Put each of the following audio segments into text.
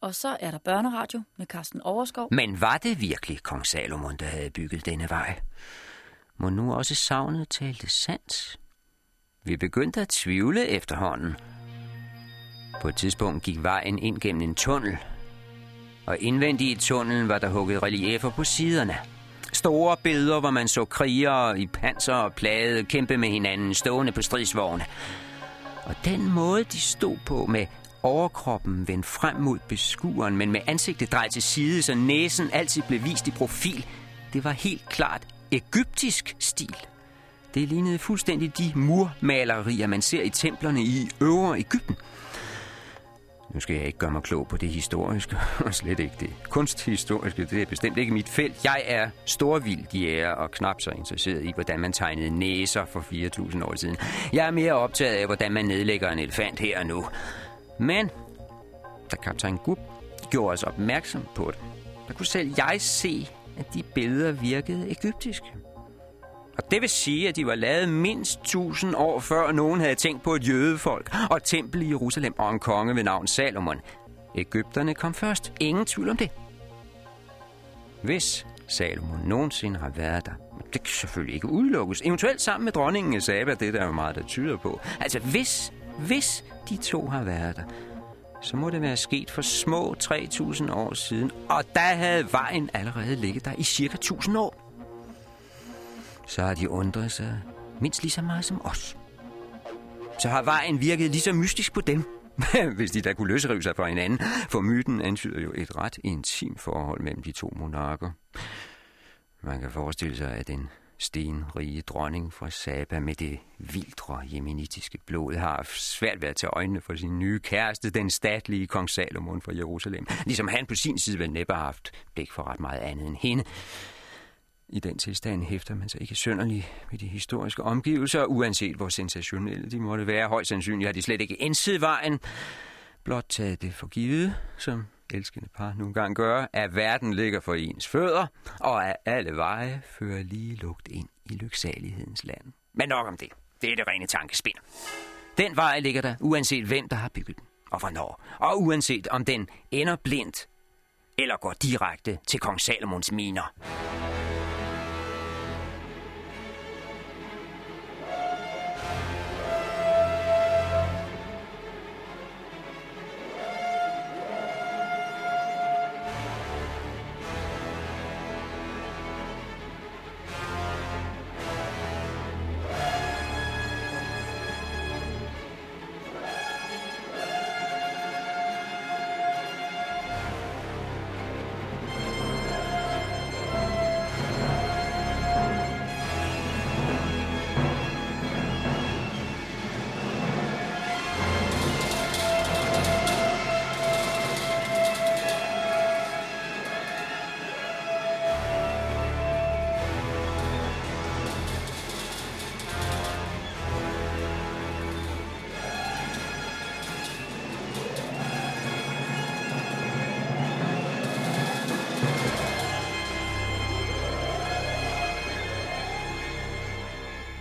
Og så er der børneradio med Carsten Overskov. Men var det virkelig kong Salomon, der havde bygget denne vej? Må nu også savnet talte sandt? Vi begyndte at tvivle efterhånden. På et tidspunkt gik vejen ind gennem en tunnel, og indvendigt i tunnelen var der hugget reliefer på siderne. Store billeder, hvor man så krigere i panser og plade kæmpe med hinanden, stående på stridsvogne. Og den måde, de stod på med overkroppen vendt frem mod beskueren, men med ansigtet drejet til side, så næsen altid blev vist i profil, det var helt klart egyptisk stil. Det lignede fuldstændig de murmalerier, man ser i templerne i øvre Ægypten. Nu skal jeg ikke gøre mig klog på det historiske, og slet ikke det kunsthistoriske. Det er bestemt ikke mit felt. Jeg er storvild jæger og knap så interesseret i, hvordan man tegnede næser for 4.000 år siden. Jeg er mere optaget af, hvordan man nedlægger en elefant her og nu. Men da kaptajn Gub gjorde os opmærksom på det, der kunne selv jeg se, at de billeder virkede egyptiske. Og det vil sige, at de var lavet mindst 1000 år før nogen havde tænkt på et jødefolk og et tempel i Jerusalem og en konge ved navn Salomon. Ægypterne kom først. Ingen tvivl om det. Hvis Salomon nogensinde har været der, det kan selvfølgelig ikke udelukkes. Eventuelt sammen med dronningen af Saba, det der er jo meget, der tyder på. Altså hvis, hvis de to har været der, så må det være sket for små 3.000 år siden, og der havde vejen allerede ligget der i cirka 1000 år så har de undret sig mindst lige så meget som os. Så har vejen virket lige så mystisk på dem, hvis de da kunne løsrive sig fra hinanden, for myten antyder jo et ret intimt forhold mellem de to monarker. Man kan forestille sig, at en stenrige dronning fra Saba med det vildre jemenitiske blod har svært ved at tage øjnene for sin nye kæreste, den statlige kong Salomon fra Jerusalem. Ligesom han på sin side vel næppe har haft blik for ret meget andet end hende. I den tilstand hæfter man sig ikke sønderlig ved de historiske omgivelser, uanset hvor sensationelle de måtte være. Højst sandsynligt har de slet ikke indset vejen, blot taget det for givet, som elskende par nogle gange gør, at verden ligger for ens fødder, og at alle veje fører lige lugt ind i lyksalighedens land. Men nok om det. Det er det rene tankespind. Den vej ligger der, uanset hvem der har bygget den, og hvornår. Og uanset om den ender blindt, eller går direkte til kong Salomons miner.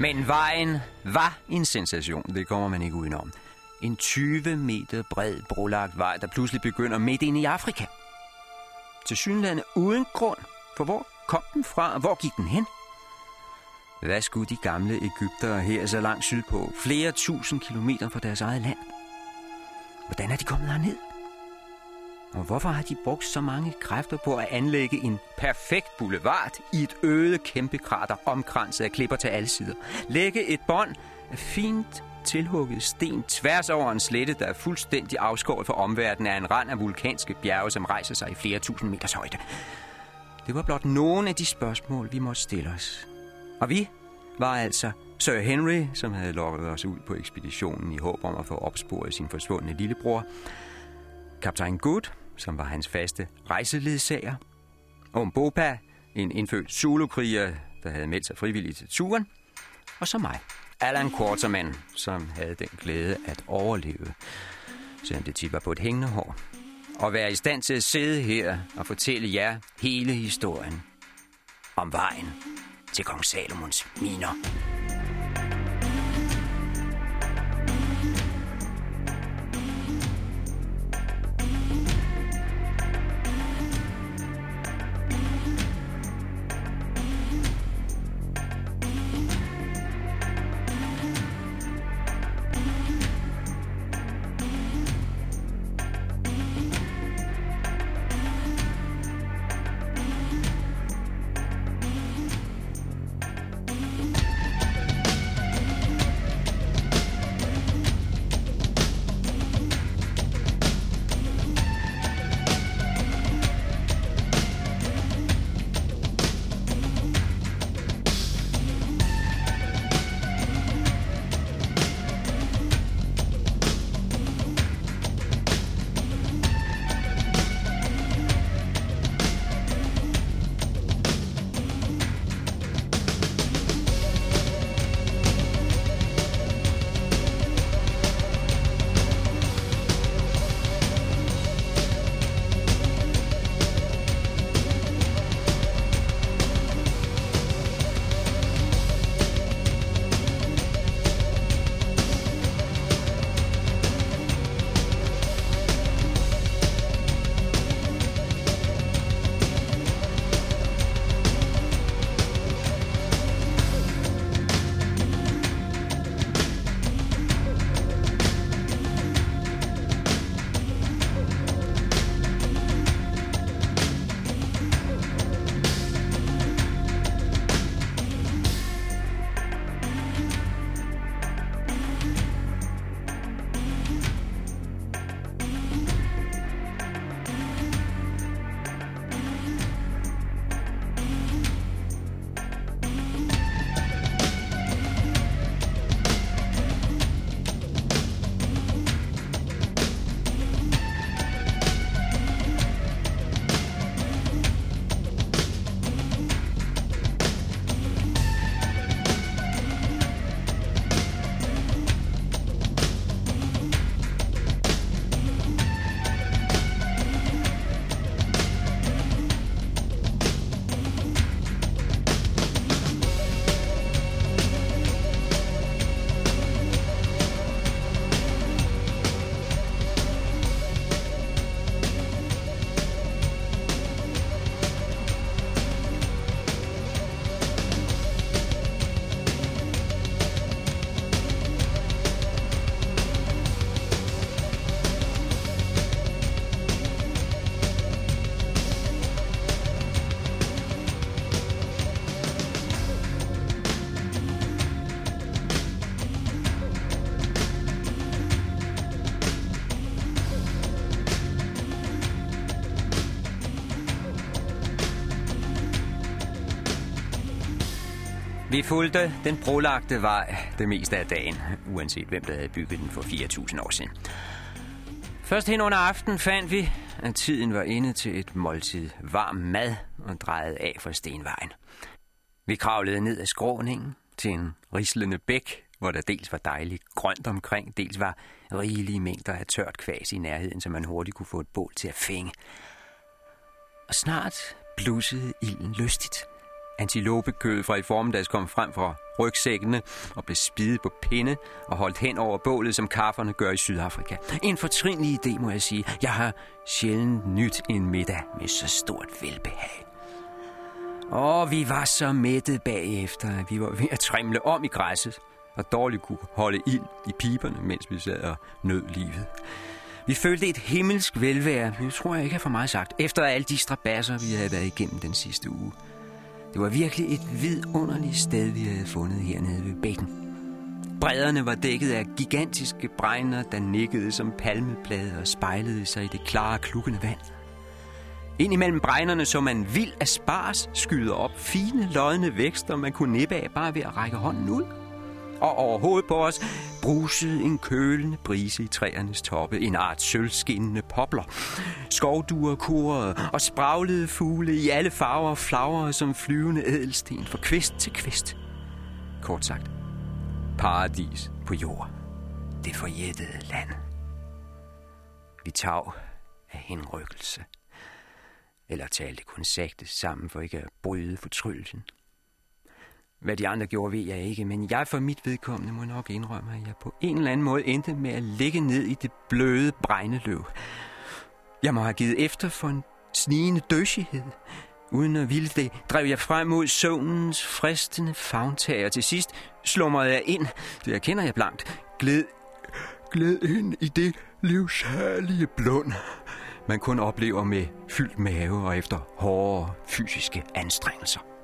Men vejen var en sensation, det kommer man ikke udenom. En 20 meter bred brolagt vej, der pludselig begynder midt ind i Afrika. Til synlande uden grund, for hvor kom den fra, og hvor gik den hen? Hvad skulle de gamle Ægyptere her så langt sydpå, flere tusind kilometer fra deres eget land? Hvordan er de kommet herned? Og hvorfor har de brugt så mange kræfter på at anlægge en perfekt boulevard i et øde kæmpe krater omkranset af klipper til alle sider? Lægge et bånd af fint tilhugget sten tværs over en slette, der er fuldstændig afskåret fra omverdenen af en rand af vulkanske bjerge, som rejser sig i flere tusind meters højde. Det var blot nogle af de spørgsmål, vi måtte stille os. Og vi var altså Sir Henry, som havde lokket os ud på ekspeditionen i håb om at få opsporet sin forsvundne lillebror. Kaptajn Good, som var hans faste rejseledsager. Ombopa, en indfødt Zulu-kriger, der havde meldt sig frivilligt til turen. Og så mig, Alan Quarterman, som havde den glæde at overleve, selvom det tit var på et hængende hår. Og være i stand til at sidde her og fortælle jer hele historien om vejen til kong Salomons miner. Vi fulgte den brolagte vej det meste af dagen, uanset hvem der havde bygget den for 4.000 år siden. Først hen under aften fandt vi, at tiden var inde til et måltid varm mad og drejede af fra stenvejen. Vi kravlede ned ad skråningen til en rislende bæk, hvor der dels var dejligt grønt omkring, dels var rigelige mængder af tørt kvæs i nærheden, så man hurtigt kunne få et bål til at fænge. Og snart blussede ilden lystigt. Antilopekød fra i formiddags kom frem fra rygsækkene og blev spidet på pinde og holdt hen over bålet, som kafferne gør i Sydafrika. En fortrinlig idé, må jeg sige. Jeg har sjældent nyt en middag med så stort velbehag. Og vi var så mættet bagefter, at vi var ved at trimle om i græsset og dårligt kunne holde ild i piberne, mens vi sad og nød livet. Vi følte et himmelsk velvære, det tror jeg ikke er for meget sagt, efter alle de strabasser, vi havde været igennem den sidste uge. Det var virkelig et vidunderligt sted, vi havde fundet hernede ved bækken. Bredderne var dækket af gigantiske bregner, der nikkede som palmeblade og spejlede sig i det klare, klukkende vand. Ind imellem bregnerne så man vild spars skyde op fine, lodne vækster, man kunne nippe af bare ved at række hånden ud. Og overhovedet på os brusede en kølende brise i træernes toppe, en art sølvskinnende popler. Skovduer kurede og spraglede fugle i alle farver og som flyvende ædelsten fra kvist til kvist. Kort sagt, paradis på jord. Det forjættede land. Vi tag af henrykkelse. Eller talte kun sagte sammen for ikke at bryde fortryllelsen. Hvad de andre gjorde, ved jeg ikke, men jeg for mit vedkommende må nok indrømme, at jeg på en eller anden måde endte med at ligge ned i det bløde bregneløv. Jeg må have givet efter for en snigende døsighed. Uden at ville det, drev jeg frem mod søvnens fristende fagntag, og til sidst slumrede jeg ind, det erkender jeg blankt, gled, gled ind i det livsherlige blund, man kun oplever med fyldt mave og efter hårde fysiske anstrengelser.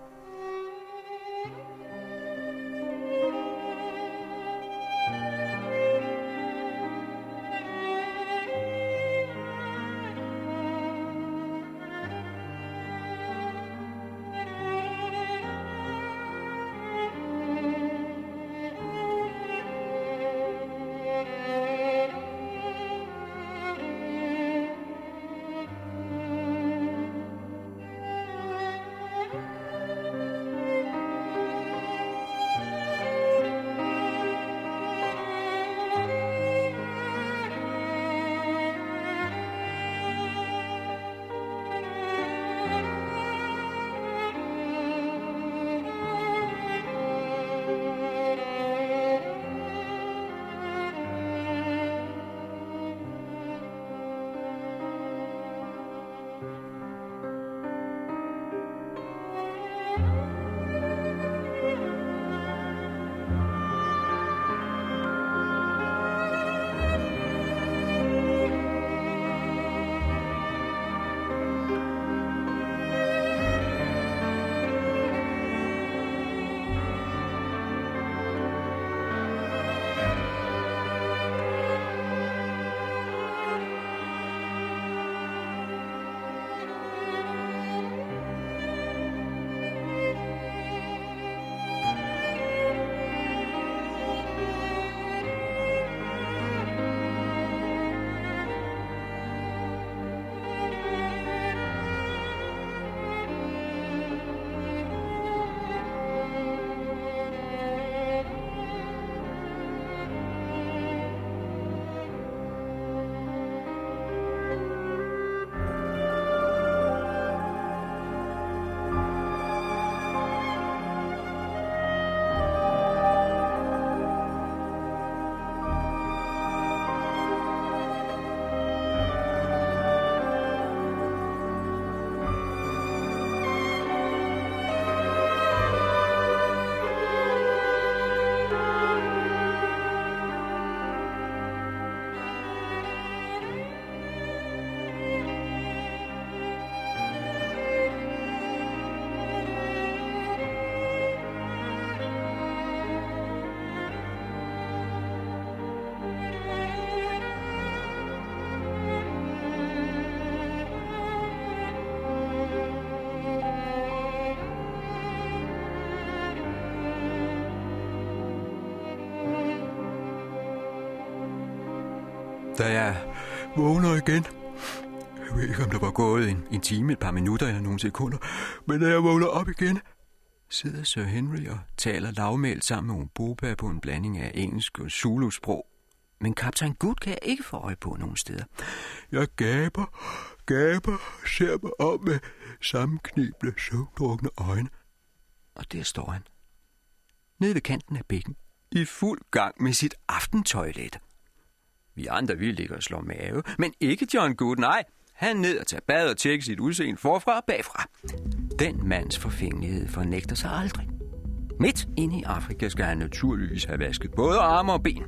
Da jeg vågner igen, jeg ved ikke, om der var gået en, en time, et par minutter eller nogle sekunder, men da jeg vågner op igen, sidder Sir Henry og taler lavmælt sammen med Umboba på en blanding af engelsk og Zulu-sprog. Men kaptajn Good kan jeg ikke få øje på nogen steder. Jeg gaber, gaber, ser mig om med sammenknible, søvndrukne øjne. Og der står han. Nede ved kanten af bækken. I fuld gang med sit aftentøjlet. Vi andre vil ligge og slå mave, men ikke John Good, nej. Han ned og tager bad og tjekke sit udseende forfra og bagfra. Den mands forfængelighed fornægter sig aldrig. Midt inde i Afrika skal han naturligvis have vasket både arme og ben.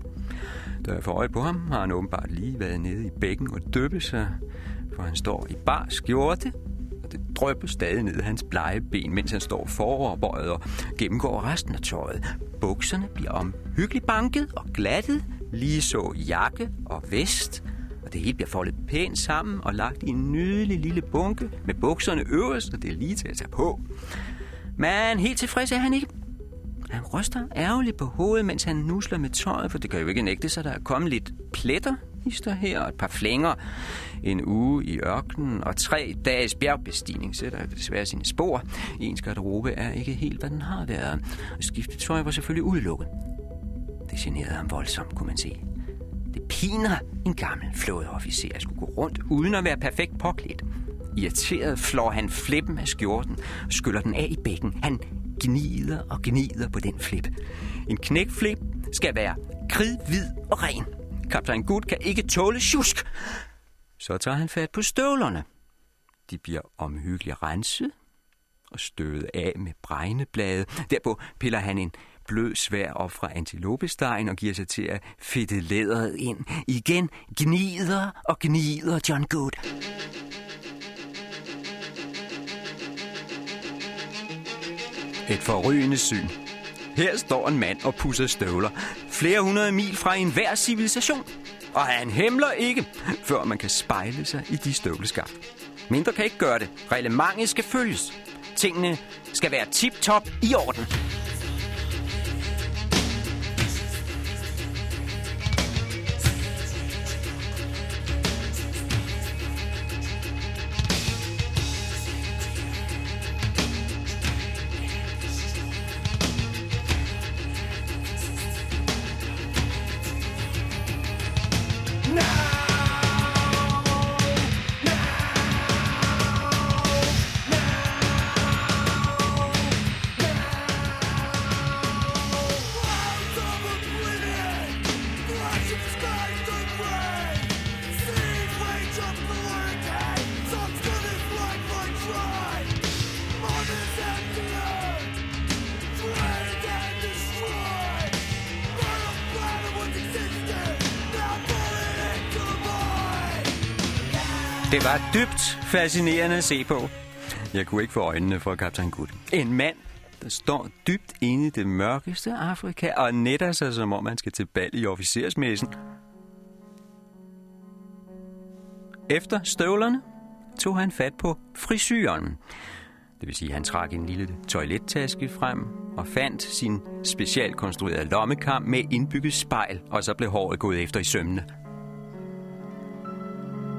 Da jeg får øje på ham, har han åbenbart lige været nede i bækken og døbet sig, for han står i bar skjorte, og det drøber stadig ned hans blege ben, mens han står foroverbøjet og gennemgår resten af tøjet. Bukserne bliver omhyggeligt banket og glattet, lige så jakke og vest, og det hele bliver foldet pænt sammen og lagt i en nydelig lille bunke med bukserne øverst, og det er lige til at tage på. Men helt tilfreds er han ikke. Han ryster ærgerligt på hovedet, mens han nusler med tøjet, for det kan jo ikke nægte sig, der er kommet lidt pletter hister her, og et par flænger, en uge i ørkenen og tre dages bjergbestigning sætter desværre sine spor. Ens garderobe er ikke helt, hvad den har været. Skiftet tøj var selvfølgelig udelukket. Det generede ham voldsomt, kunne man se. Det piner en gammel flådeofficer at skulle gå rundt uden at være perfekt påklædt. Irriteret flår han flippen af skjorten og skyller den af i bækken. Han gnider og gnider på den flip. En knækflip skal være kridhvid og ren. Kaptajn Gut kan ikke tåle tjusk. Så tager han fat på støvlerne. De bliver omhyggeligt renset og støvet af med bregneblade. Derpå piller han en blød svær op fra antilopestegen og giver sig til at fedte læderet ind. Igen gnider og gnider John Good. Et forrygende syn. Her står en mand og pusser støvler. Flere hundrede mil fra enhver civilisation. Og han hemler ikke, før man kan spejle sig i de støvleskaft. Mindre kan ikke gøre det. Reglementet skal følges. Tingene skal være tip-top i orden. Var dybt fascinerende at se på. Jeg kunne ikke få øjnene for kaptajn Good. En mand, der står dybt inde i det mørkeste Afrika og netter sig, som om han skal til bal i officersmæssen. Efter støvlerne tog han fat på frisyren. Det vil sige, at han trak en lille toilettaske frem og fandt sin specielt konstruerede lommekam med indbygget spejl, og så blev håret gået efter i sømne.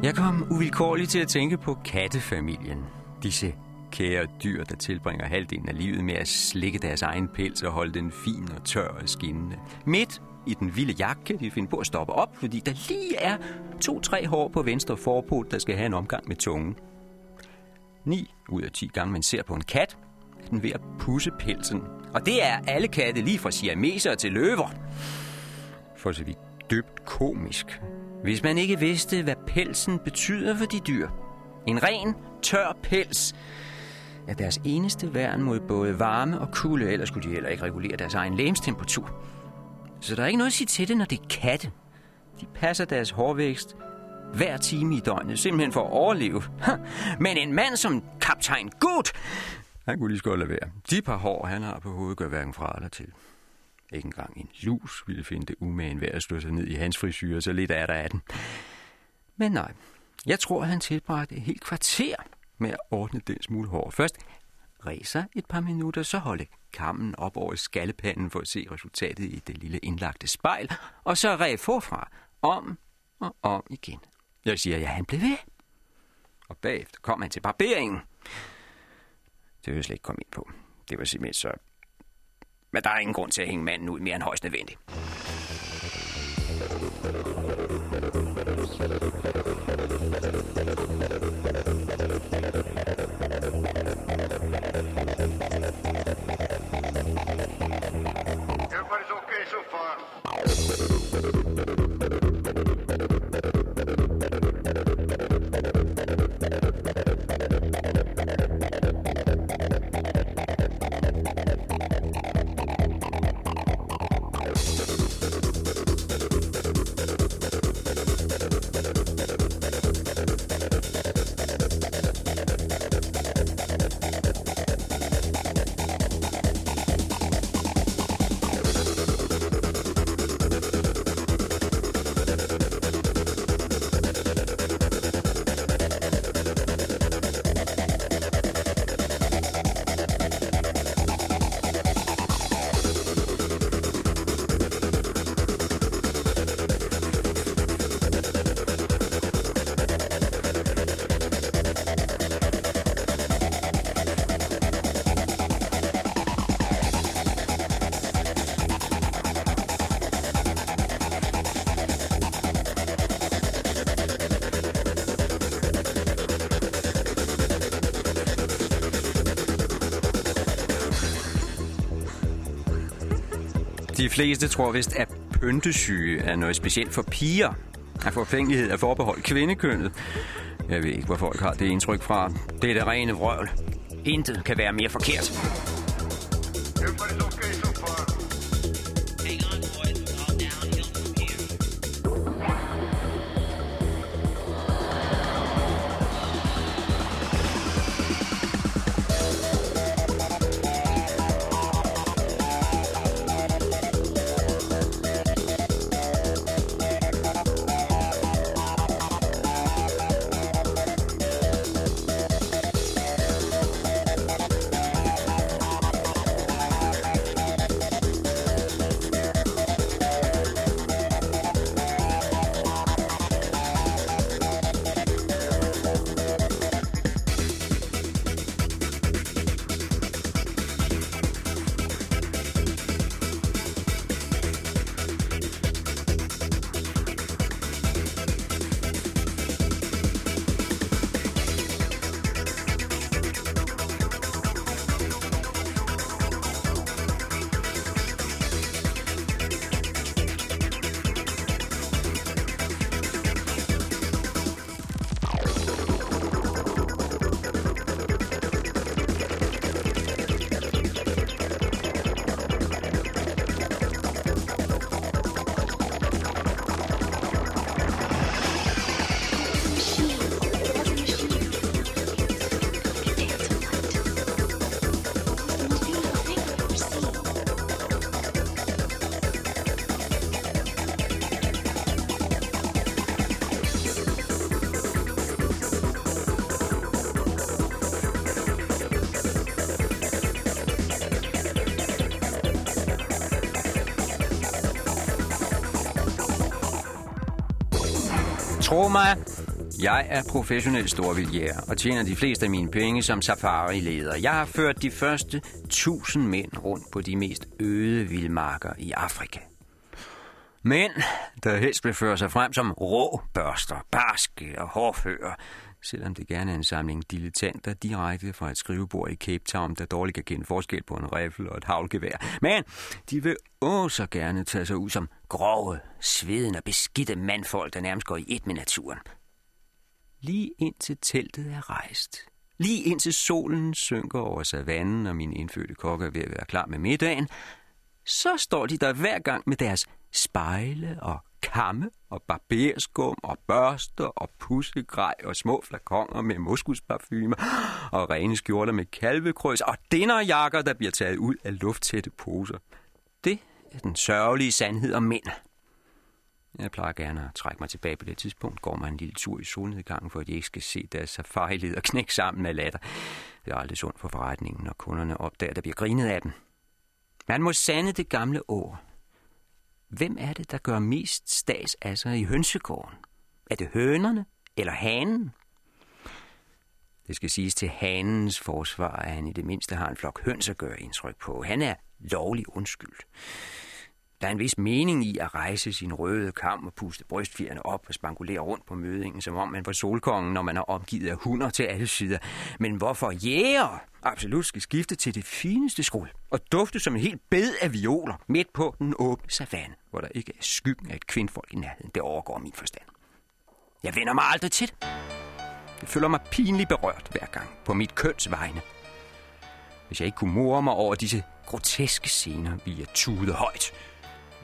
Jeg kom uvilkårligt til at tænke på kattefamilien. Disse kære dyr, der tilbringer halvdelen af livet med at slikke deres egen pels og holde den fin og tør og skinnende. Midt i den vilde jagt kan de finde på at stoppe op, fordi der lige er to-tre hår på venstre forpot, der skal have en omgang med tungen. 9 ud af 10 gange man ser på en kat, er den ved at pusse pelsen. Og det er alle katte, lige fra siameser til løver. For så vidt dybt komisk. Hvis man ikke vidste, hvad pelsen betyder for de dyr. En ren, tør pels er deres eneste værn mod både varme og kulde, ellers skulle de heller ikke regulere deres egen lægemstemperatur. Så der er ikke noget at sige til det, når det er katte. De passer deres hårvækst hver time i døgnet, simpelthen for at overleve. Men en mand som kaptajn Gut, han kunne lige så godt lade være. De par hår, han har på hovedet, gør hverken fra eller til. Ikke engang en lus ville finde det umagen værd at slå sig ned i hans frisyrer, så lidt er der af den. Men nej, jeg tror, han tilbragte et helt kvarter med at ordne den smule hår. Først ræser et par minutter, så holde kammen op over skallepanden for at se resultatet i det lille indlagte spejl, og så ræg forfra, om og om igen. Jeg siger, ja, han blev ved. Og bagefter kom han til barberingen. Det vil jeg slet ikke komme ind på. Det var simpelthen så... Men der er ingen grund til at hænge manden ud mere end højst nødvendigt. Fleste tror vist, at pyntesyge er noget specielt for piger. At forfængelighed er forbeholdt kvindekønnet. Jeg ved ikke, hvor folk har det indtryk fra. Det er det rene vrøvl. Intet kan være mere forkert. Tro mig, jeg er professionel storvildjæger og tjener de fleste af mine penge som safari-leder. Jeg har ført de første tusind mænd rundt på de mest øde vildmarker i Afrika. Mænd, der helst vil føre sig frem som rå børster, barske og hårdføre, selvom det gerne er en samling dilettanter direkte fra et skrivebord i Cape Town, der dårligt kan kende forskel på en rifle og et havlgevær. Men de vil også gerne tage sig ud som grove, svedende og beskidte mandfolk, der nærmest går i et med naturen. Lige indtil teltet er rejst. Lige indtil solen synker over savannen, og min indfødte kokke er ved at være klar med middagen, så står de der hver gang med deres spejle og kamme og barberskum og børster og pussegrej og små flakonger med moskusparfume og rene skjorter med kalvekrøs og dinnerjakker, der bliver taget ud af lufttætte poser. Det er den sørgelige sandhed om mænd. Jeg plejer gerne at trække mig tilbage på det tidspunkt, går man en lille tur i solnedgangen, for at de ikke skal se deres safari og knække sammen af latter. Det er aldrig sundt for forretningen, når kunderne opdager, at der bliver grinet af dem. Man må sande det gamle ord. Hvem er det, der gør mest stas af sig i hønsegården? Er det hønerne eller hanen? Det skal siges til hanens forsvar, at han i det mindste har en flok høns at gøre indtryk på. Han er lovlig undskyldt. Der er en vis mening i at rejse sin røde kam og puste brystfjerne op og spangulere rundt på mødingen, som om man var solkongen, når man er omgivet af hunder til alle sider. Men hvorfor jæger absolut skal skifte til det fineste skuld og dufte som en helt bed af violer midt på den åbne savanne, hvor der ikke er skyggen af et kvindfolk i nærheden, det overgår min forstand. Jeg vender mig aldrig til det. Det føler mig pinligt berørt hver gang på mit køns vegne. Hvis jeg ikke kunne more mig over disse groteske scener, ville jeg tude højt.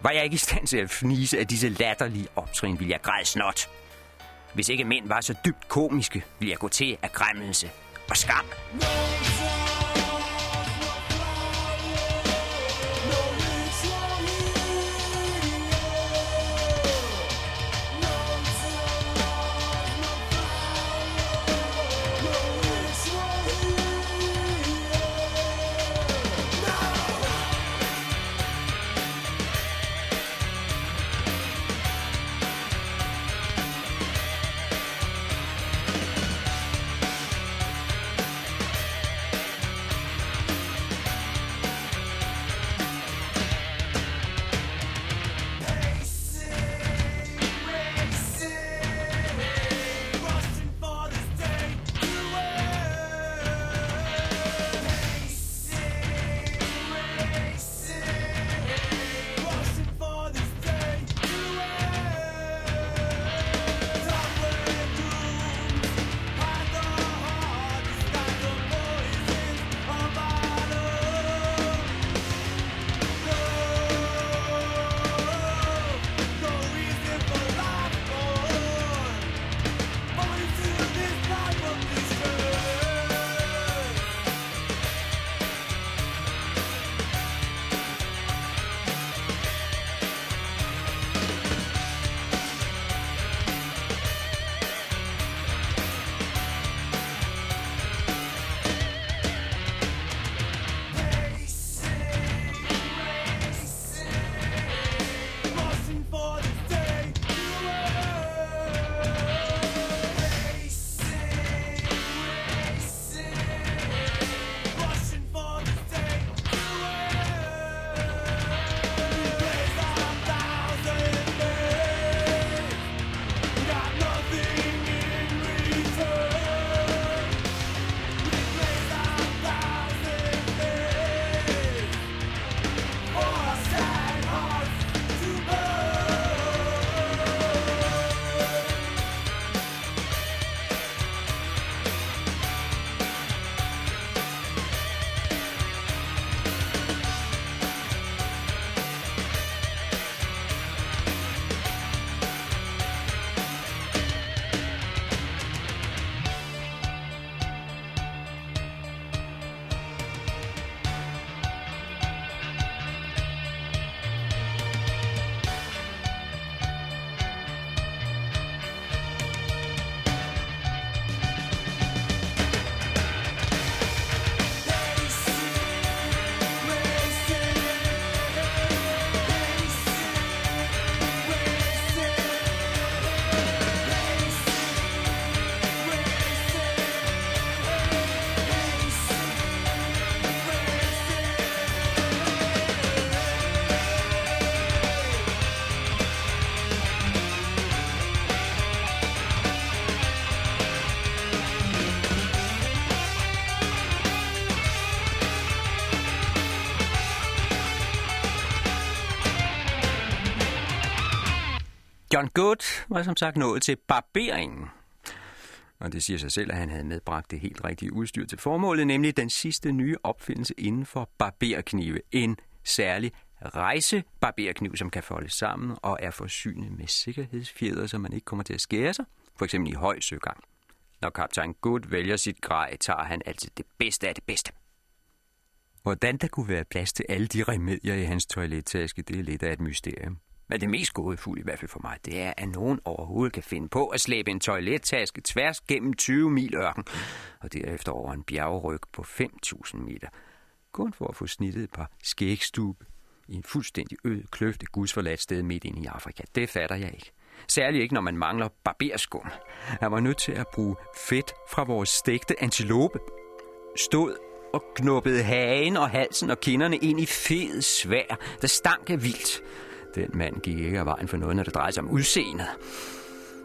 Var jeg ikke i stand til at fnise af disse latterlige optrin, ville jeg græde snot. Hvis ikke mænd var så dybt komiske, ville jeg gå til af græmmelse og skam. John Good var som sagt nået til barberingen. Og det siger sig selv, at han havde medbragt det helt rigtige udstyr til formålet, nemlig den sidste nye opfindelse inden for barberknive. En særlig rejsebarberkniv, som kan foldes sammen og er forsynet med sikkerhedsfjeder, så man ikke kommer til at skære sig, for eksempel i høj søgang. Når kaptajn Good vælger sit grej, tager han altid det bedste af det bedste. Hvordan der kunne være plads til alle de remedier i hans toilettaske, det er lidt af et mysterium. Men det mest gådefulde, i hvert fald for mig, det er, at nogen overhovedet kan finde på at slæbe en toilettaske tværs gennem 20 mil ørken, og derefter over en bjergryg på 5.000 meter. Kun for at få snittet et par skægstube i en fuldstændig øde kløft et gudsforladt sted midt inde i Afrika. Det fatter jeg ikke. Særligt ikke, når man mangler barberskum. Han var nødt til at bruge fedt fra vores stegte antilope. Stod og knuppede hagen og halsen og kinderne ind i fed svær, der stank af vildt. Den mand gik ikke af vejen for noget, når det drejede sig om udseendet.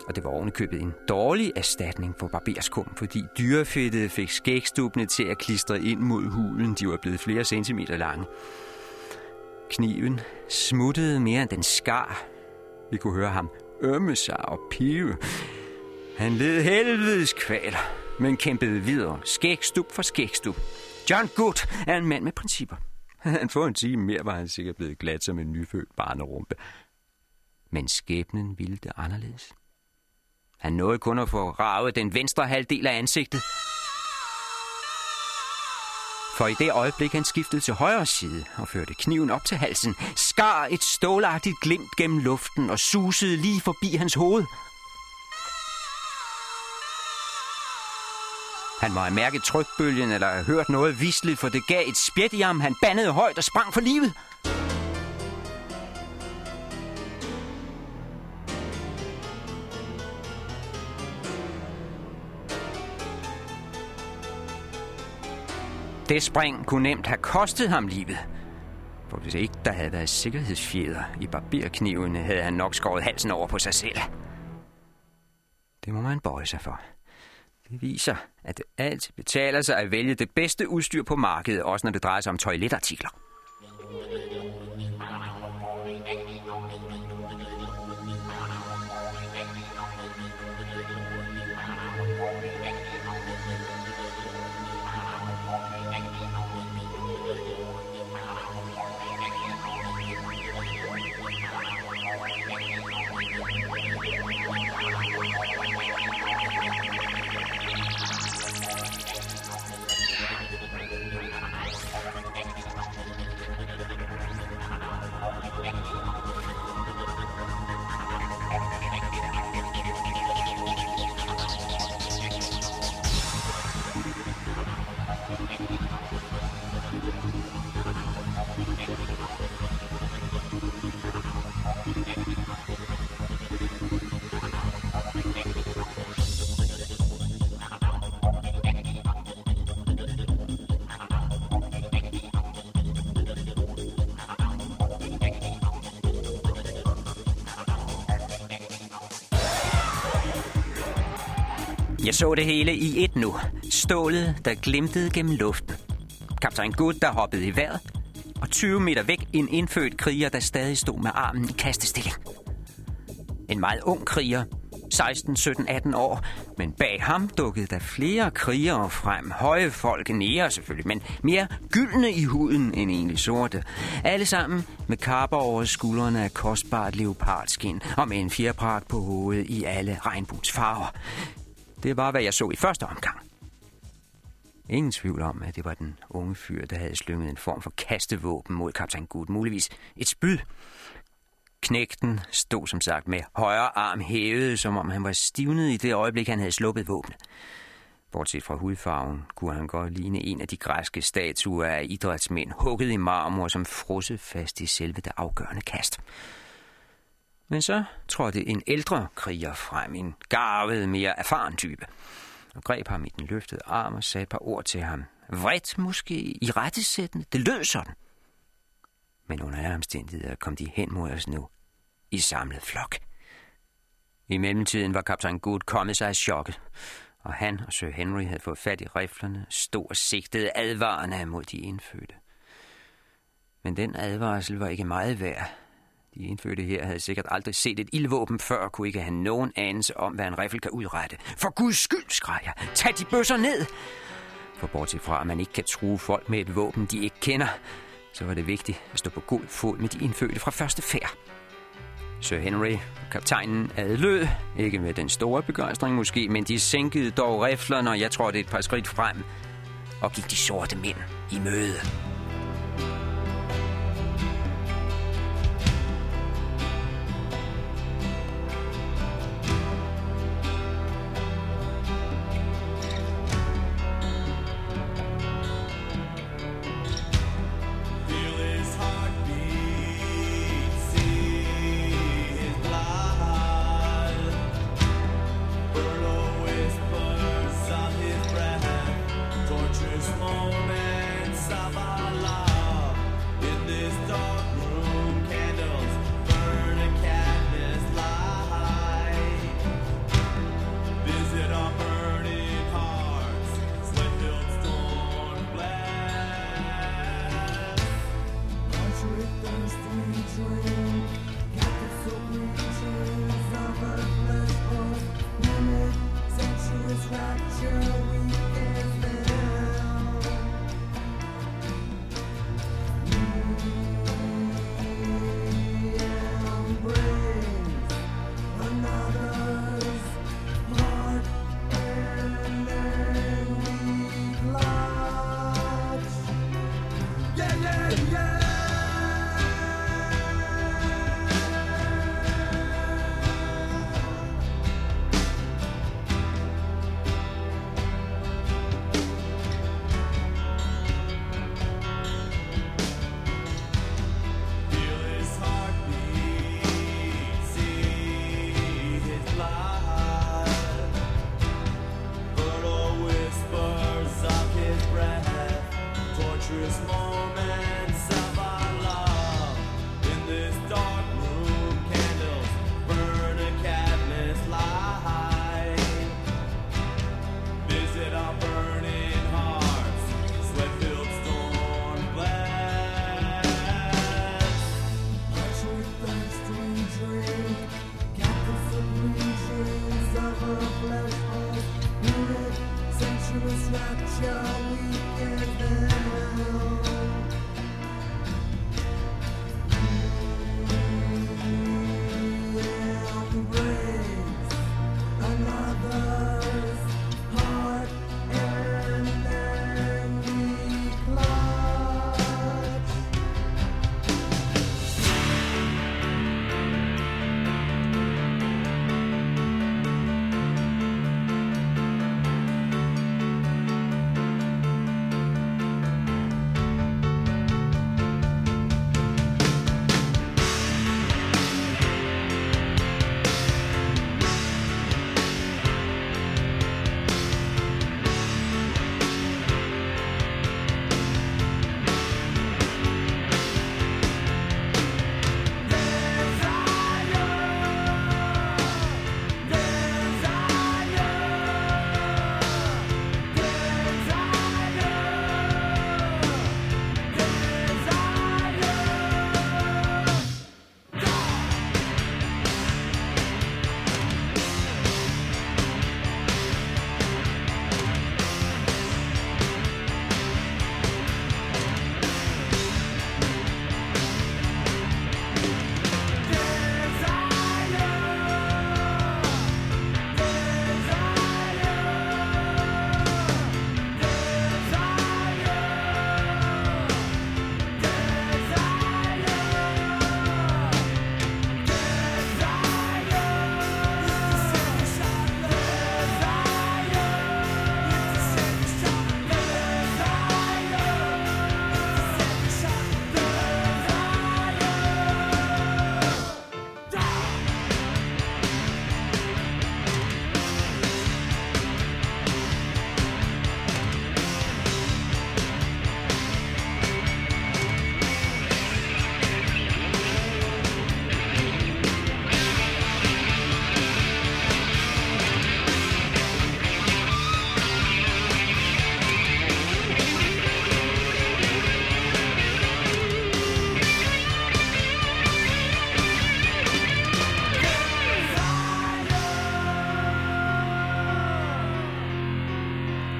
Og det var ovenikøbet en dårlig erstatning for barberskum, fordi dyrefættet fik skægstubene til at klistre ind mod huden. De var blevet flere centimeter lange. Kniven smuttede mere end den skar. Vi kunne høre ham ømme sig og pive. Han led helvedes kvaler, men kæmpede videre. Skægstub for skægstub. John Good er en mand med principper. Havde han fået en time mere, var han sikkert blevet glat som en nyfødt barnerumpe. Men skæbnen ville det anderledes. Han nåede kun at få ravet den venstre halvdel af ansigtet. For i det øjeblik han skiftede til højre side og førte kniven op til halsen, skar et stålagtigt glimt gennem luften og susede lige forbi hans hoved. Han må have mærket trykbølgen eller have hørt noget visligt, for det gav et spjæt i ham. Han bandede højt og sprang for livet. Det spring kunne nemt have kostet ham livet. For hvis ikke der havde været sikkerhedsfjeder i barberknivene, havde han nok skåret halsen over på sig selv. Det må man bøje sig for. Det viser, at det altid betaler sig at vælge det bedste udstyr på markedet, også når det drejer sig om toiletartikler. Jeg så det hele i et nu. Stålet, der glimtede gennem luften. Kaptajn Gud, der hoppede i vejret. Og 20 meter væk en indfødt kriger, der stadig stod med armen i kastestilling. En meget ung kriger, 16, 17, 18 år, men bag ham dukkede der flere krigere frem. Høje folk, nære selvfølgelig, men mere gyldne i huden end egentlig sorte. Alle sammen med kapper over skuldrene af kostbart leopardskin og med en fjerpragt på hovedet i alle regnbuens farver. Det var, hvad jeg så i første omgang. Ingen tvivl om, at det var den unge fyr, der havde slynget en form for kastevåben mod kaptajn Gud, muligvis et spyd. Knægten stod som sagt med højre arm hævet, som om han var stivnet i det øjeblik, han havde sluppet våbnet. Bortset fra hudfarven kunne han godt ligne en af de græske statuer af idrætsmænd, hugget i marmor, som frosset fast i selve det afgørende kast. Men så trådte en ældre kriger frem, en garvet, mere erfaren type, og greb ham i den løftede arm og sagde et par ord til ham. Vredt måske i rettesættende, det lød sådan. Men under alle omstændigheder kom de hen mod os nu, i samlet flok. I mellemtiden var kaptajn Good kommet sig af chokket, og han og Sir Henry havde fået fat i riflerne, stod og sigtede advarende mod de indfødte. Men den advarsel var ikke meget værd, de indfødte her havde sikkert aldrig set et ildvåben før og kunne ikke have nogen anelse om, hvad en riffel kan udrette. For guds skyld, skreg jeg. Tag de bøsser ned! For bortset fra, at man ikke kan true folk med et våben, de ikke kender, så var det vigtigt at stå på god fod med de indfødte fra første færd. Sir Henry, kaptajnen, adlød, ikke med den store begejstring måske, men de sænkede dog riflerne, og jeg trådte et par skridt frem, og gik de sorte mænd i møde.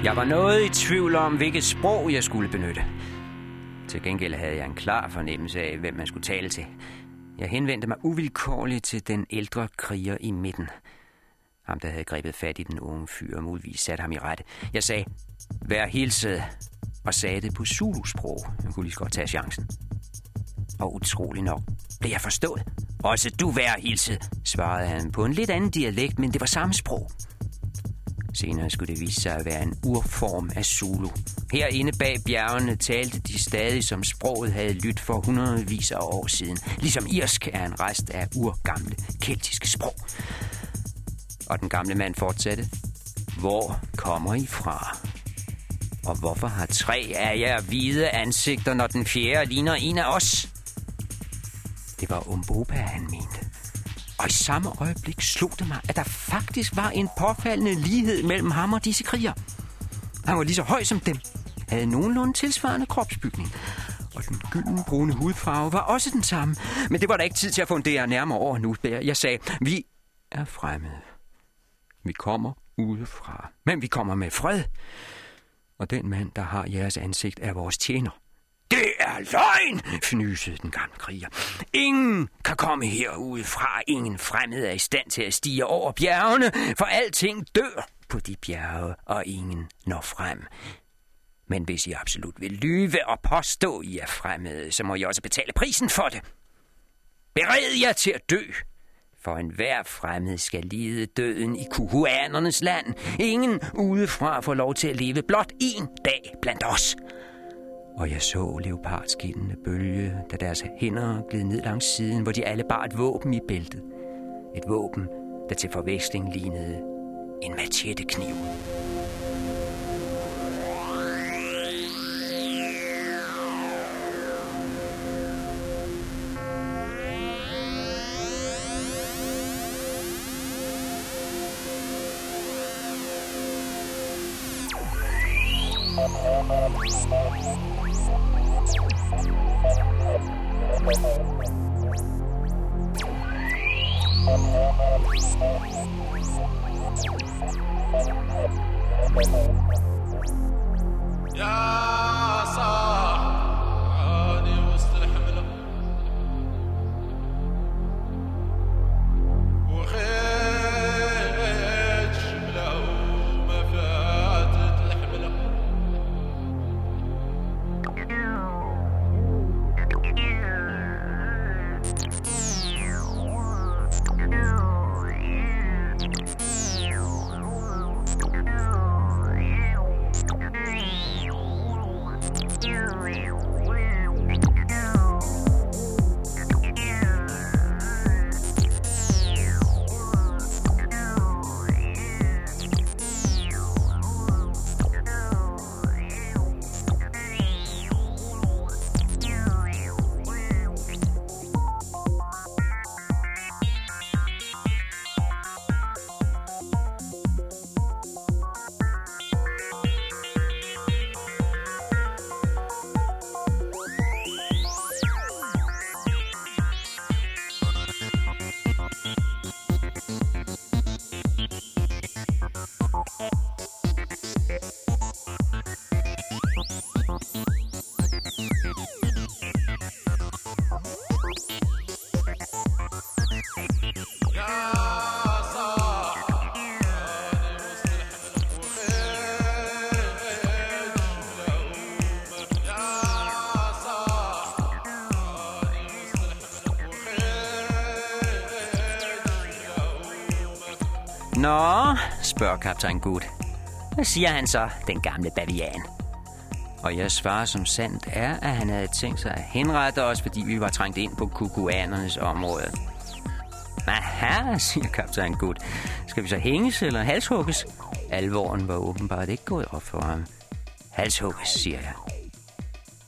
Jeg var noget i tvivl om, hvilket sprog jeg skulle benytte. Til gengæld havde jeg en klar fornemmelse af, hvem man skulle tale til. Jeg henvendte mig uvilkårligt til den ældre kriger i midten. Ham, der havde grebet fat i den unge fyr og muligvis sat ham i rette. Jeg sagde, vær hilset, og sagde det på Zulu-sprog. Jeg kunne lige så godt tage chancen. Og utrolig nok blev jeg forstået. Også du vær hilset, svarede han på en lidt anden dialekt, men det var samme sprog. Senere skulle det vise sig at være en urform af Zulu. Herinde bag bjergene talte de stadig, som sproget havde lyttet for hundredvis af år siden. Ligesom irsk er en rest af urgamle keltiske sprog. Og den gamle mand fortsatte. Hvor kommer I fra? Og hvorfor har tre af jer hvide ansigter, når den fjerde ligner en af os? Det var Umbopa, han mente. Og i samme øjeblik slog det mig, at der faktisk var en påfaldende lighed mellem ham og disse kriger. Han var lige så høj som dem, havde nogenlunde tilsvarende kropsbygning. Og den gyldne brune hudfarve var også den samme. Men det var der ikke tid til at fundere nærmere over nu. Jeg sagde, vi er fremmede. Vi kommer udefra. Men vi kommer med fred. Og den mand, der har jeres ansigt, er vores tjener. Det er løgn, fnysede den gamle kriger. Ingen kan komme herudefra. Ingen fremmed er i stand til at stige over bjergene, for alting dør på de bjerge, og ingen når frem. Men hvis I absolut vil lyve og påstå, I er fremmede, så må I også betale prisen for det. Bered jer til at dø, for enhver fremmed skal lide døden i kuhuanernes land. Ingen udefra får lov til at leve blot en dag blandt os. Og jeg så leopardskinnene bølge, da deres hænder gled ned langs siden, hvor de alle bar et våben i bæltet. Et våben, der til forveksling lignede en machete-kniv. Yeah. Spørger kaptajn Good. Hvad siger han så, den gamle bavian? Og jeg svarer som sandt er, at han havde tænkt sig at henrette os, fordi vi var trængt ind på kukuanernes område. Aha, siger kaptajn Good. Skal vi så hænges eller halshugges? Alvoren var åbenbart ikke gået op for ham. Halshugges, siger jeg.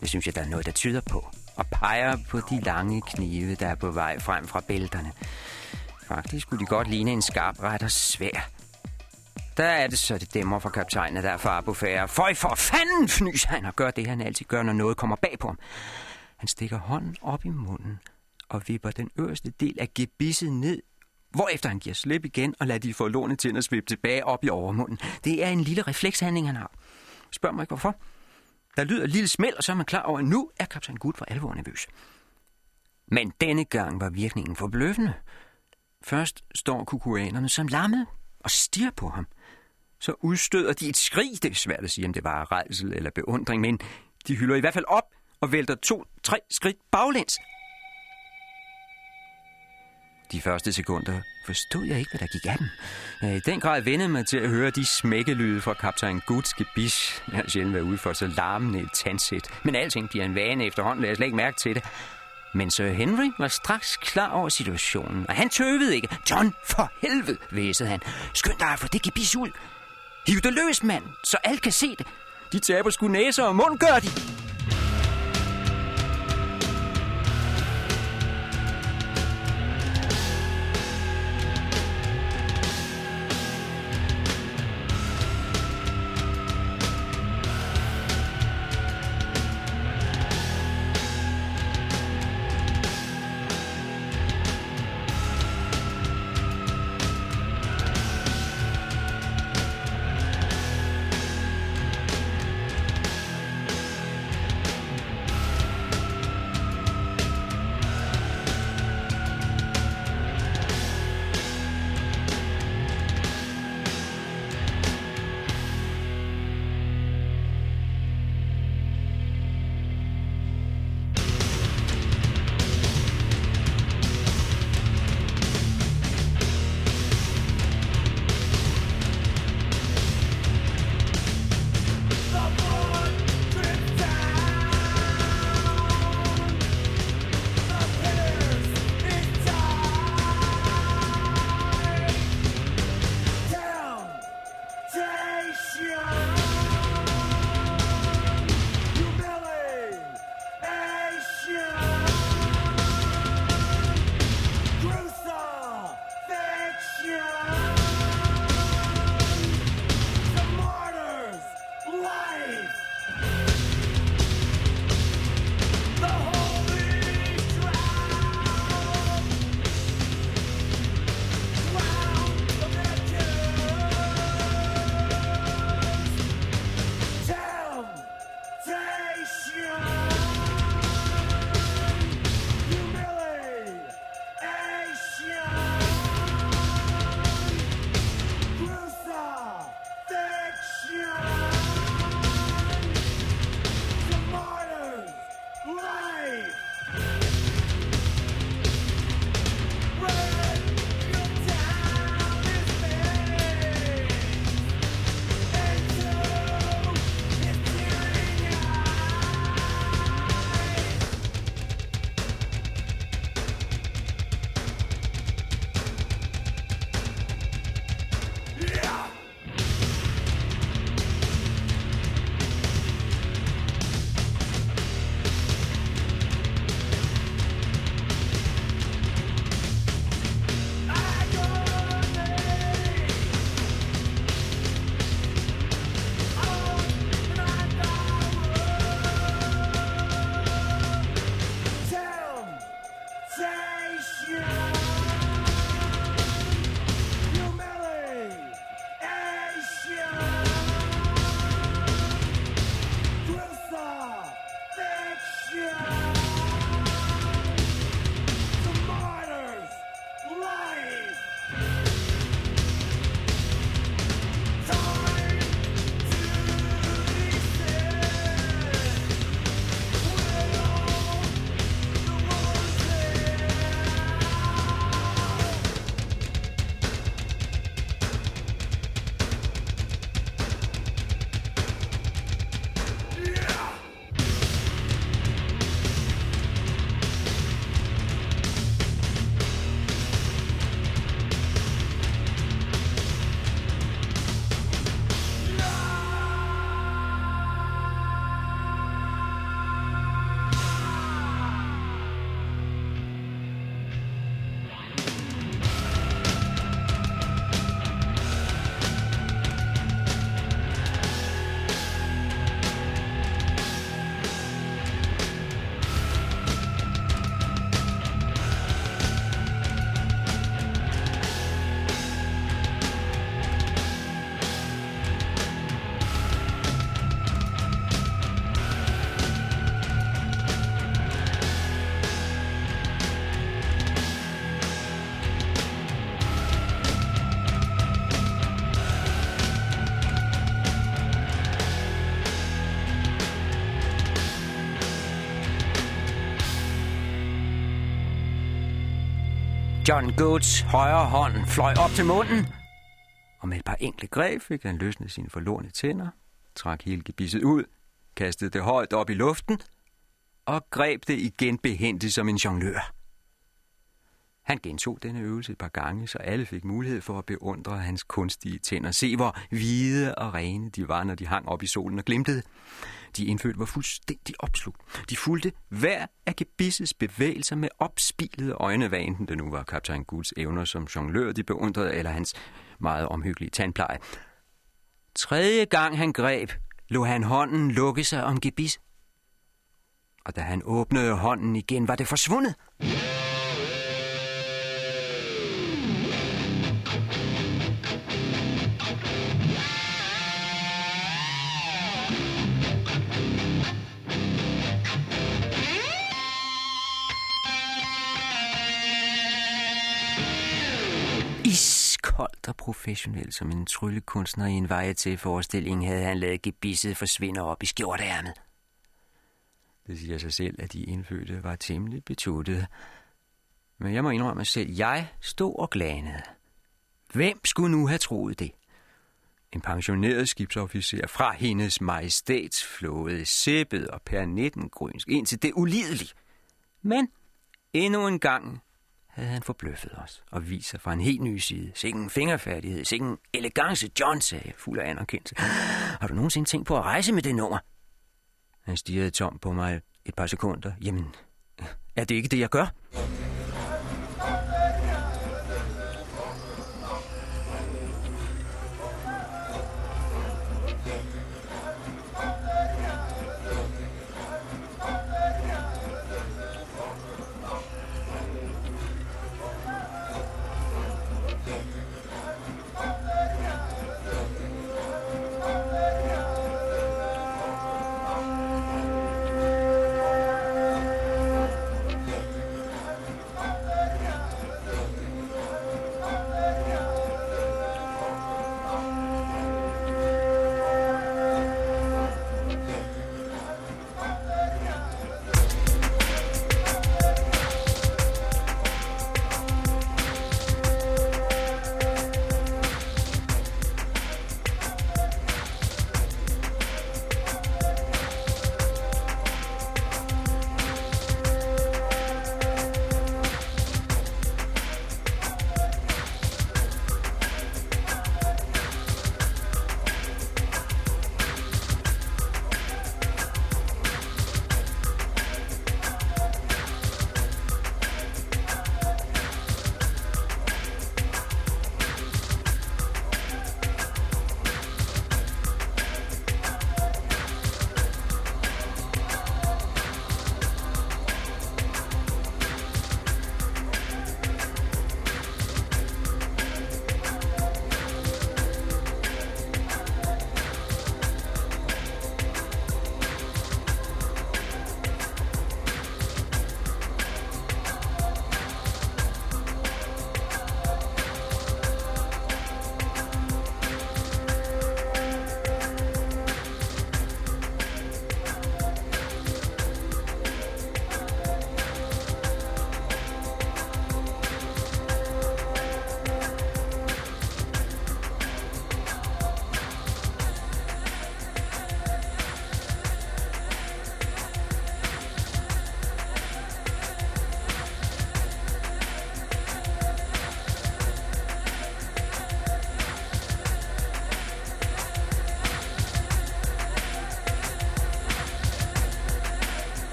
Det synes jeg, der er noget, der tyder på. Og peger på de lange knive, der er på vej frem fra bælterne. Faktisk skulle de godt ligne en skarp ret og svær. Der er det så, det dæmmer for kaptajnen, der er far på færre. Føj for fanden, fnys han og gør det, han altid gør, når noget kommer bag på ham. Han stikker hånden op i munden og vipper den øverste del af gebisset ned, hvorefter han giver slip igen og lader de forlåne tænder svippe tilbage op i overmunden. Det er en lille reflekshandling, han har. Spørg mig ikke, hvorfor. Der lyder et lille smæld, og så er man klar over, at nu er kaptajn Gud for alvor nervøs. Men denne gang var virkningen forbløffende. Først står kukuanerne som lammet og stiger på ham. Så udstøder de et skrig. Det er svært at sige, om det var rejsel eller beundring, men de hylder i hvert fald op og vælter to-tre skridt baglæns. De første sekunder forstod jeg ikke, hvad der gik af dem. Jeg i den grad vendte mig til at høre de smækkelyde fra kaptajn Guds gebis. Jeg har sjældent været ude for så larmende et tandsæt. Men alting bliver en vane efterhånden, lader jeg slet ikke mærke til det. Men Sir Henry var straks klar over situationen, og han tøvede ikke. John, for helvede, væsede han. Skynd dig at få det gebis ud. Hiv det løs, mand, så alt kan se det. De taber sgu næser og mund, gør de. John Goats højre hånd fløj op til munden, og med et par enkle greb fik han løsnet sine forlorene tænder, trak hele gebisset ud, kastede det højt op i luften og greb det igen behendigt som en jonglør. Han gentog denne øvelse et par gange, så alle fik mulighed for at beundre hans kunstige tænder. Se, hvor hvide og rene de var, når de hang op i solen og glimtede. De indfødte var fuldstændig opslugt. De fulgte hver af gebissets bevægelser med opspilede øjne, hvad enten det nu var kaptajn Guds evner som jonglør, de beundrede, eller hans meget omhyggelige tandpleje. Tredje gang han greb, lå han hånden lukke sig om gebis. Og da han åbnede hånden igen, var det forsvundet. Iskoldt og professionel som en tryllekunstner i en veje til forestilling havde han lavet gebisset forsvinde op i skjorteærmet. Det siger sig selv, at de indfødte var temmelig betuttede. Men jeg må indrømme selv, jeg stod og glanede. Hvem skulle nu have troet det? En pensioneret skibsofficer fra hendes majestæts flåde, sæppet og per 19 grønsk ind til det ulidelige. Men endnu en gang havde han forbløffet os og vist sig fra en helt ny side. Sikken fingerfærdighed, sikken elegance, John sagde, fuld af anerkendelse. Har du nogensinde tænkt på at rejse med det nummer? Han stirrede tom på mig et par sekunder. Jamen, er det ikke det, jeg gør?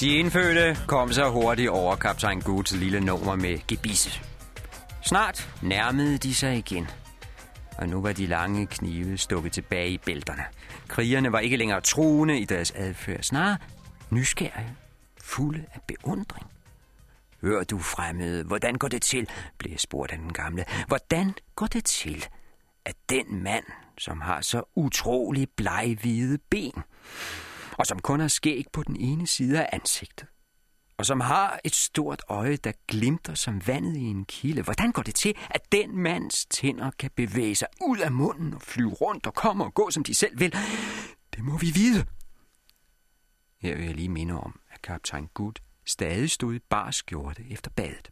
De indfødte kom så hurtigt over kaptajn Guds lille nummer med gebisse. Snart nærmede de sig igen. Og nu var de lange knive stukket tilbage i bælterne. Krigerne var ikke længere truende i deres adfærd, snarere nysgerrige, fulde af beundring. Hør du fremmede, hvordan går det til, blev spurgt af den gamle. Hvordan går det til, at den mand, som har så utrolig bleghvide ben, og som kun har skæg på den ene side af ansigtet, og som har et stort øje, der glimter som vandet i en kilde. Hvordan går det til, at den mands tænder kan bevæge sig ud af munden og flyve rundt og komme og gå, som de selv vil? Det må vi vide. Her vil jeg lige minde om, at kaptajn Gud stadig stod i bar skjorte efter badet.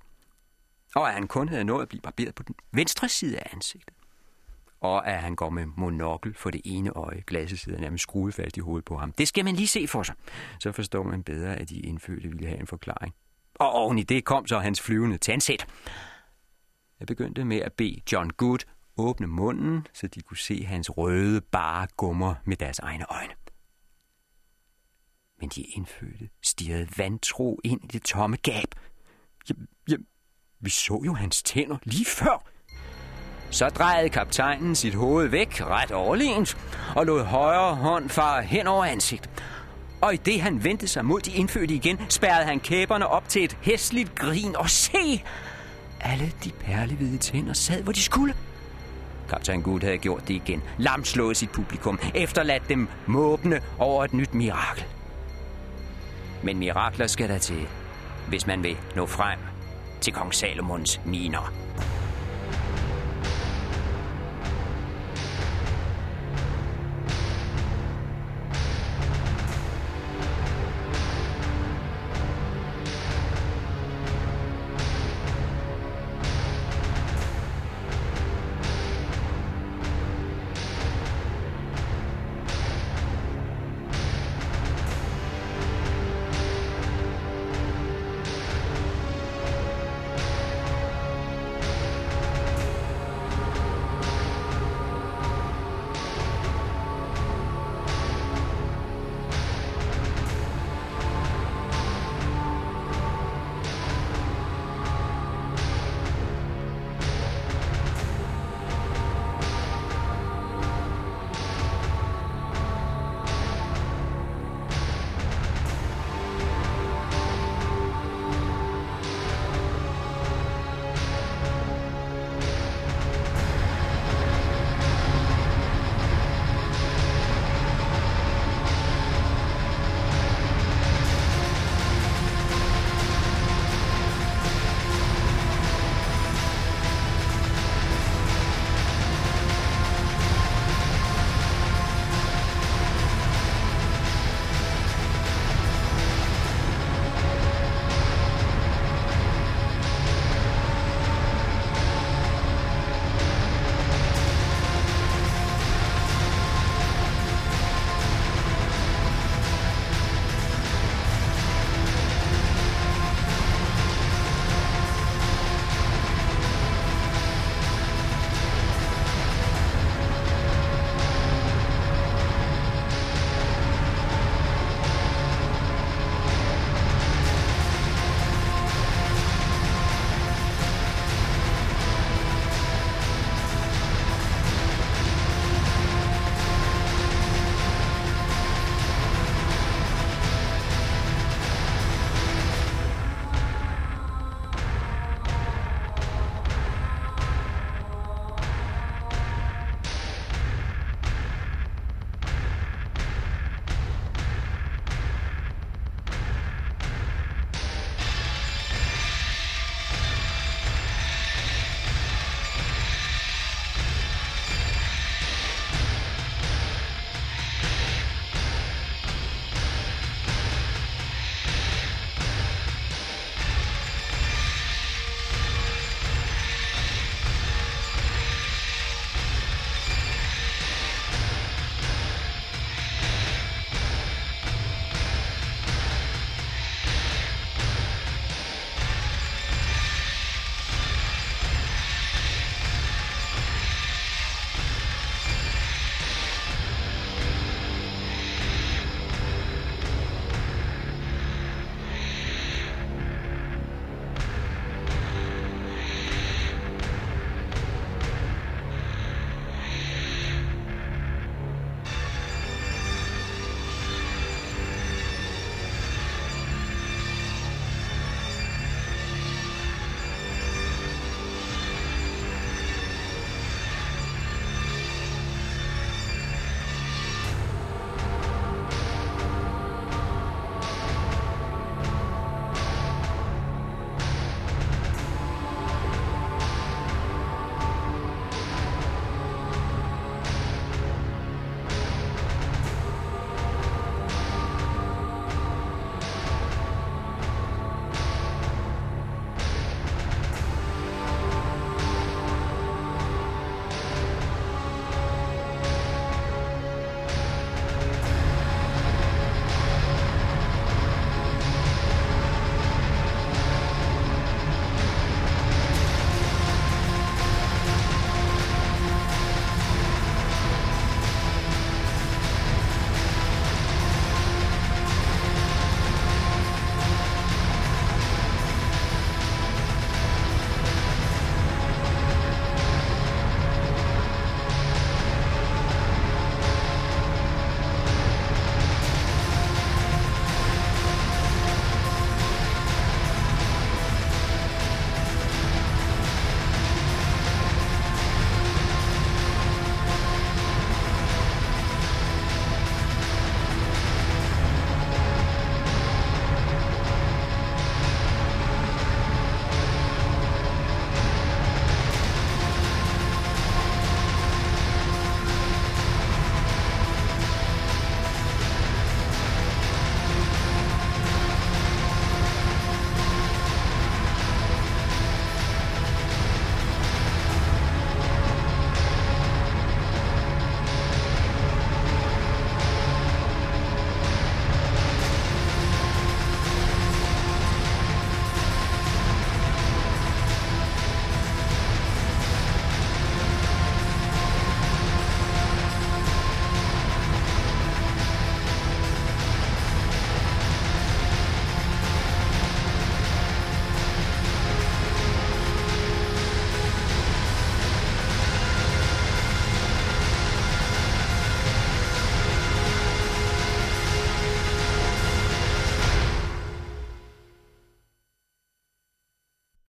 Og at han kun havde nået at blive barberet på den venstre side af ansigtet. Og at han går med monokkel for det ene øje. Glasset sidder nærmest skruet fast i hovedet på ham. Det skal man lige se for sig. Så forstår man bedre, at de indfødte ville have en forklaring. Og oven i det kom så hans flyvende tandsæt. Jeg begyndte med at bede John Good åbne munden, så de kunne se hans røde, bare gummer med deres egne øjne. Men de indfødte stirrede vantro ind i det tomme gab. Jeg, jeg, Vi så jo hans tænder lige før. Så drejede kaptajnen sit hoved væk ret overlegent og lod højre hånd fare hen over ansigtet. Og i det han vendte sig mod de indfødte igen, spærrede han kæberne op til et hæsligt grin. Og se! Alle de perlehvide tænder sad, hvor de skulle. Kaptajn Gud havde gjort det igen. Lamslået sit publikum. Efterladt dem måbne over et nyt mirakel. Men mirakler skal der til, hvis man vil nå frem til kong Salomons miner.